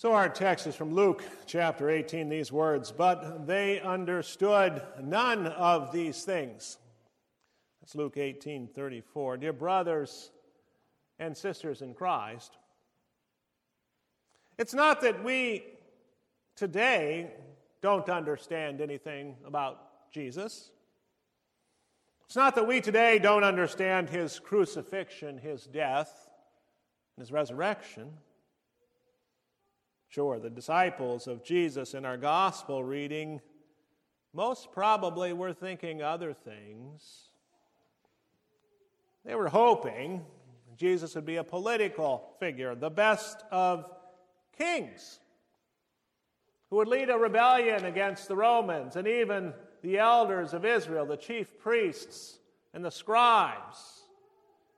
So, our text is from Luke chapter 18, these words, but they understood none of these things. That's Luke 18 34. Dear brothers and sisters in Christ, it's not that we today don't understand anything about Jesus. It's not that we today don't understand his crucifixion, his death, and his resurrection. Sure, the disciples of Jesus in our gospel reading most probably were thinking other things. They were hoping Jesus would be a political figure, the best of kings, who would lead a rebellion against the Romans and even the elders of Israel, the chief priests and the scribes.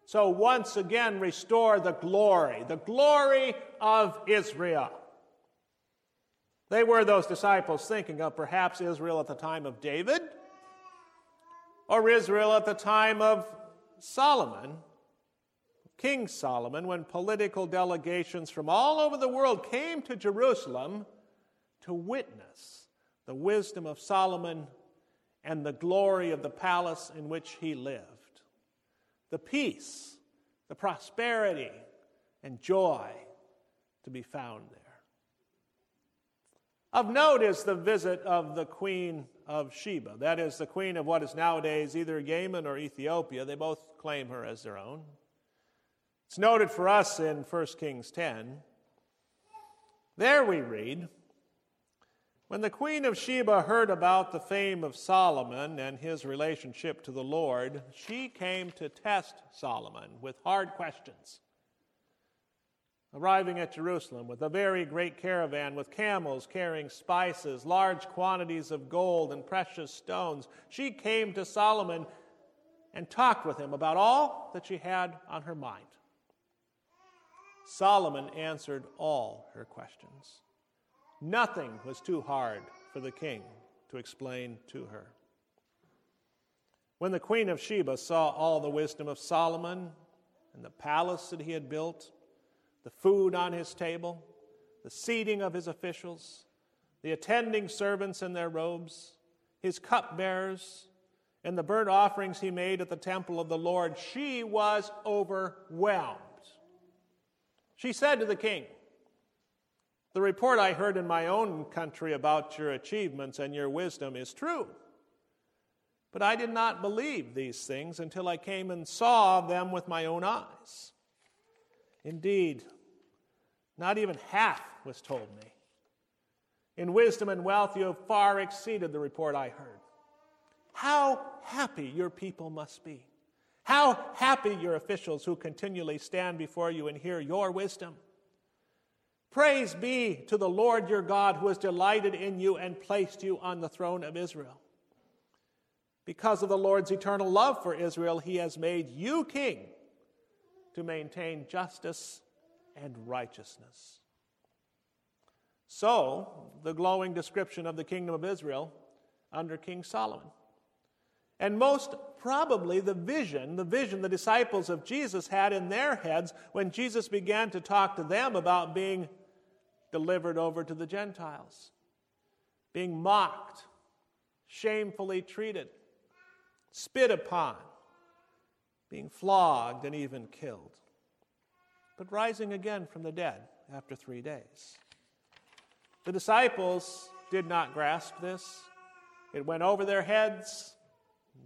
So once again restore the glory, the glory of Israel. They were those disciples thinking of perhaps Israel at the time of David or Israel at the time of Solomon, King Solomon, when political delegations from all over the world came to Jerusalem to witness the wisdom of Solomon and the glory of the palace in which he lived, the peace, the prosperity, and joy to be found there. Of note is the visit of the Queen of Sheba. That is, the queen of what is nowadays either Yemen or Ethiopia. They both claim her as their own. It's noted for us in 1 Kings 10. There we read When the Queen of Sheba heard about the fame of Solomon and his relationship to the Lord, she came to test Solomon with hard questions arriving at Jerusalem with a very great caravan with camels carrying spices, large quantities of gold and precious stones, she came to Solomon and talked with him about all that she had on her mind. Solomon answered all her questions. Nothing was too hard for the king to explain to her. When the queen of Sheba saw all the wisdom of Solomon and the palace that he had built, the food on his table, the seating of his officials, the attending servants in their robes, his cupbearers, and the burnt offerings he made at the temple of the Lord, she was overwhelmed. She said to the king, The report I heard in my own country about your achievements and your wisdom is true. But I did not believe these things until I came and saw them with my own eyes. Indeed, not even half was told me. In wisdom and wealth, you have far exceeded the report I heard. How happy your people must be. How happy your officials who continually stand before you and hear your wisdom. Praise be to the Lord your God who has delighted in you and placed you on the throne of Israel. Because of the Lord's eternal love for Israel, he has made you king to maintain justice and righteousness. So, the glowing description of the kingdom of Israel under King Solomon. And most probably the vision, the vision the disciples of Jesus had in their heads when Jesus began to talk to them about being delivered over to the Gentiles, being mocked, shamefully treated, spit upon, being flogged, and even killed, but rising again from the dead after three days. The disciples did not grasp this. It went over their heads.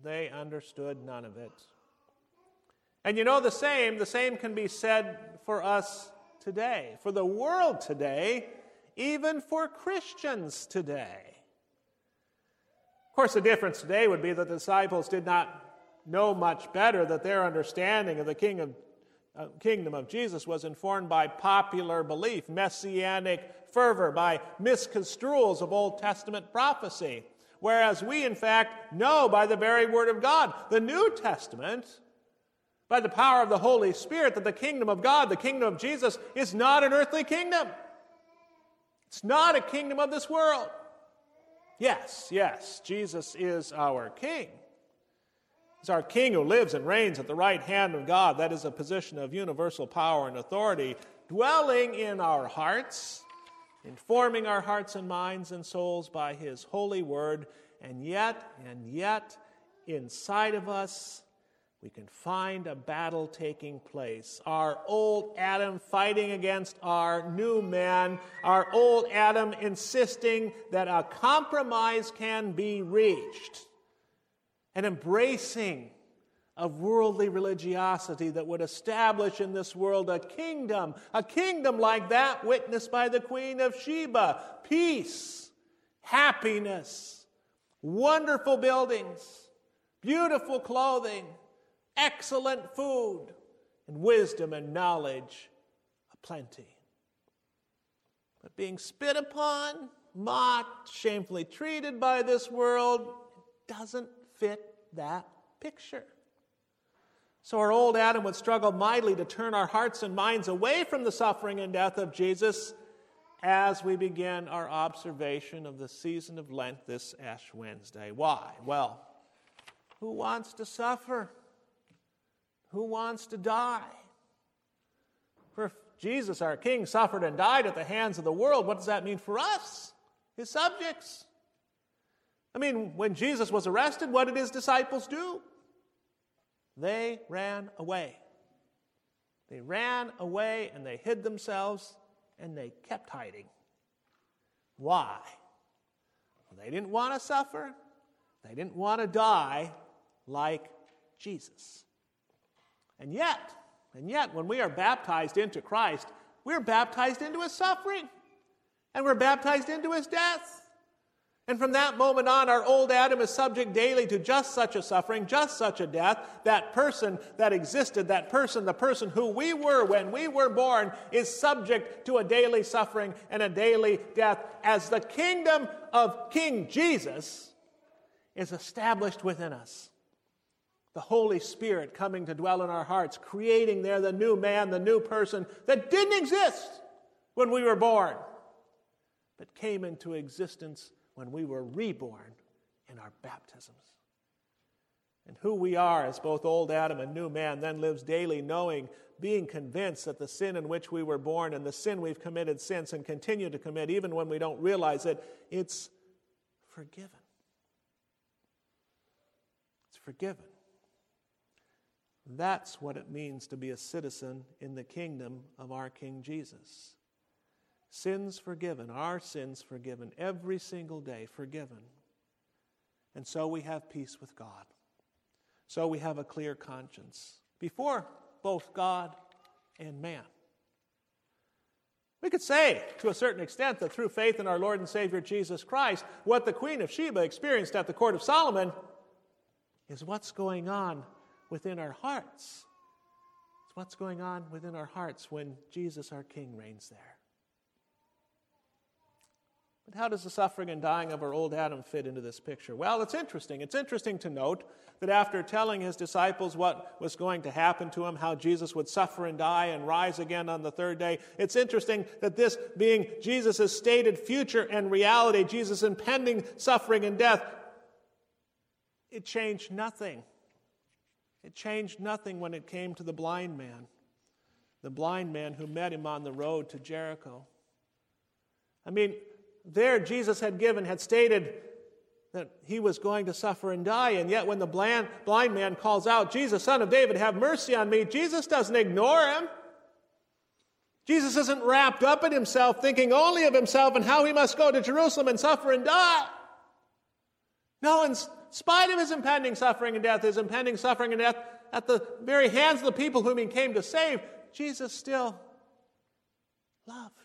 They understood none of it. And you know the same, the same can be said for us today, for the world today, even for Christians today. Of course, the difference today would be that the disciples did not know much better that their understanding of the king of, uh, kingdom of Jesus was informed by popular belief, messianic fervor, by misconstruals of Old Testament prophecy. Whereas we, in fact, know by the very Word of God, the New Testament, by the power of the Holy Spirit, that the kingdom of God, the kingdom of Jesus, is not an earthly kingdom. It's not a kingdom of this world. Yes, yes, Jesus is our King. He's our King who lives and reigns at the right hand of God. That is a position of universal power and authority, dwelling in our hearts informing our hearts and minds and souls by his holy word, and yet, and yet, inside of us, we can find a battle taking place. Our old Adam fighting against our new man, our old Adam insisting that a compromise can be reached, and embracing of worldly religiosity that would establish in this world a kingdom, a kingdom like that witnessed by the Queen of Sheba peace, happiness, wonderful buildings, beautiful clothing, excellent food, and wisdom and knowledge aplenty. But being spit upon, mocked, shamefully treated by this world doesn't fit that picture. So our old Adam would struggle mightily to turn our hearts and minds away from the suffering and death of Jesus as we begin our observation of the season of Lent this Ash Wednesday. Why? Well, who wants to suffer? Who wants to die? For if Jesus, our King, suffered and died at the hands of the world, what does that mean for us, his subjects? I mean, when Jesus was arrested, what did his disciples do? They ran away. They ran away and they hid themselves and they kept hiding. Why? Well, they didn't want to suffer, they didn't want to die like Jesus. And yet, and yet, when we are baptized into Christ, we're baptized into his suffering and we're baptized into his death. And from that moment on, our old Adam is subject daily to just such a suffering, just such a death. That person that existed, that person, the person who we were when we were born, is subject to a daily suffering and a daily death as the kingdom of King Jesus is established within us. The Holy Spirit coming to dwell in our hearts, creating there the new man, the new person that didn't exist when we were born, but came into existence when we were reborn in our baptisms. And who we are as both old Adam and new man then lives daily knowing, being convinced that the sin in which we were born and the sin we've committed since and continue to commit, even when we don't realize it, it's forgiven. It's forgiven. That's what it means to be a citizen in the kingdom of our King Jesus. Sins forgiven, our sins forgiven, every single day forgiven. And so we have peace with God. So we have a clear conscience before both God and man. We could say, to a certain extent, that through faith in our Lord and Savior Jesus Christ, what the Queen of Sheba experienced at the court of Solomon is what's going on within our hearts. It's what's going on within our hearts when Jesus, our King, reigns there. But how does the suffering and dying of our old Adam fit into this picture? Well, it's interesting. It's interesting to note that after telling his disciples what was going to happen to him, how Jesus would suffer and die and rise again on the third day, it's interesting that this being Jesus' stated future and reality, Jesus' impending suffering and death, it changed nothing. It changed nothing when it came to the blind man, the blind man who met him on the road to Jericho. I mean, there Jesus had given, had stated that he was going to suffer and die. And yet, when the blind, blind man calls out, Jesus, son of David, have mercy on me, Jesus doesn't ignore him. Jesus isn't wrapped up in himself, thinking only of himself and how he must go to Jerusalem and suffer and die. No, in spite of his impending suffering and death, his impending suffering and death at the very hands of the people whom he came to save, Jesus still loved.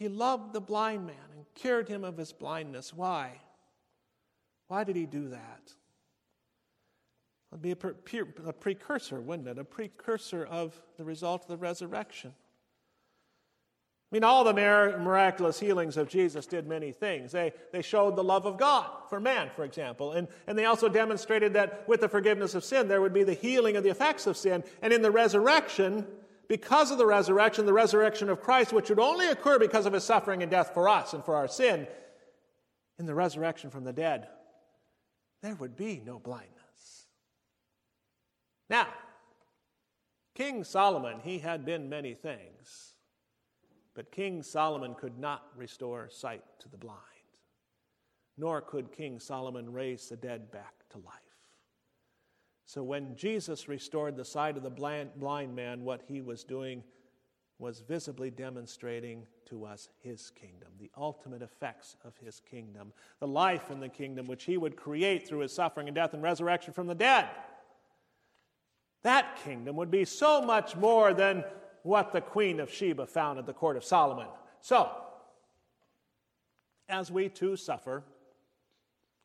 He loved the blind man and cured him of his blindness. Why? Why did he do that? It would be a, pre- a precursor, wouldn't it? A precursor of the result of the resurrection. I mean, all the miraculous healings of Jesus did many things. They, they showed the love of God for man, for example. And, and they also demonstrated that with the forgiveness of sin, there would be the healing of the effects of sin. And in the resurrection, because of the resurrection, the resurrection of Christ, which would only occur because of his suffering and death for us and for our sin, in the resurrection from the dead, there would be no blindness. Now, King Solomon, he had been many things. But King Solomon could not restore sight to the blind, nor could King Solomon raise the dead back to life. So when Jesus restored the sight of the blind, man, what he was doing was visibly demonstrating to us his kingdom, the ultimate effects of his kingdom, the life in the kingdom which he would create through his suffering and death and resurrection from the dead. That kingdom would be so much more than what the Queen of Sheba found at the court of Solomon. So, as we too suffer,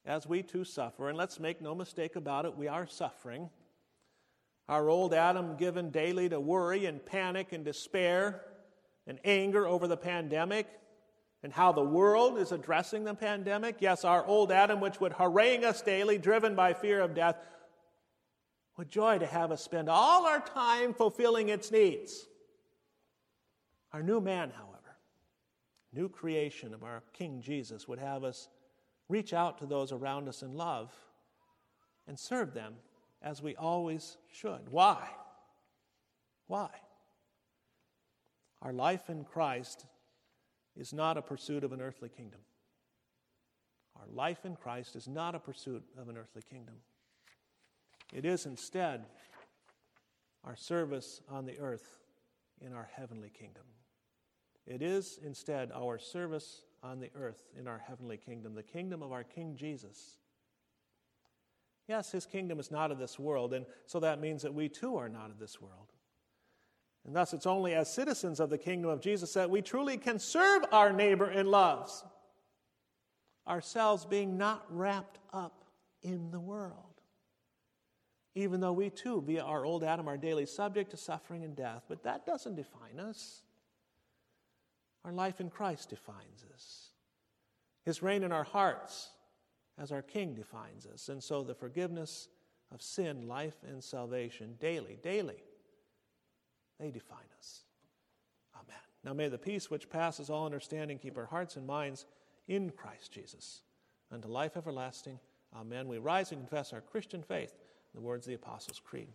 as we too suffer, and let's make no mistake about it, we are suffering. Our old Adam given daily to worry and panic and despair and anger over the pandemic and how the world is addressing the pandemic. Yes, our old Adam, which would harangue us daily, driven by fear of death, would joy to have us spend all our time fulfilling its needs. Our new man, however, new creation of our King Jesus, would have us reach out to those around us in love and serve them as we always should. Why? Why? Our life in Christ is not a pursuit of an earthly kingdom. Our life in Christ is not a pursuit of an earthly kingdom. It is instead our service on the earth in our heavenly kingdom. It is instead our service on the earth in our heavenly kingdom, the kingdom of our King Jesus. Yes, his kingdom is not of this world, and so that means that we too are not of this world. And thus, it's only as citizens of the kingdom of Jesus that we truly can serve our neighbor in loves, ourselves being not wrapped up in the world even though we too, via our old Adam, are daily subject to suffering and death. But that doesn't define us. Our life in Christ defines us. His reign in our hearts as our King defines us. And so the forgiveness of sin, life, and salvation daily, daily, they define us. Amen. Now may the peace which passes all understanding keep our hearts and minds in Christ Jesus unto life everlasting. Amen. We rise and confess our Christian faith in the words of the Apostles' Creed.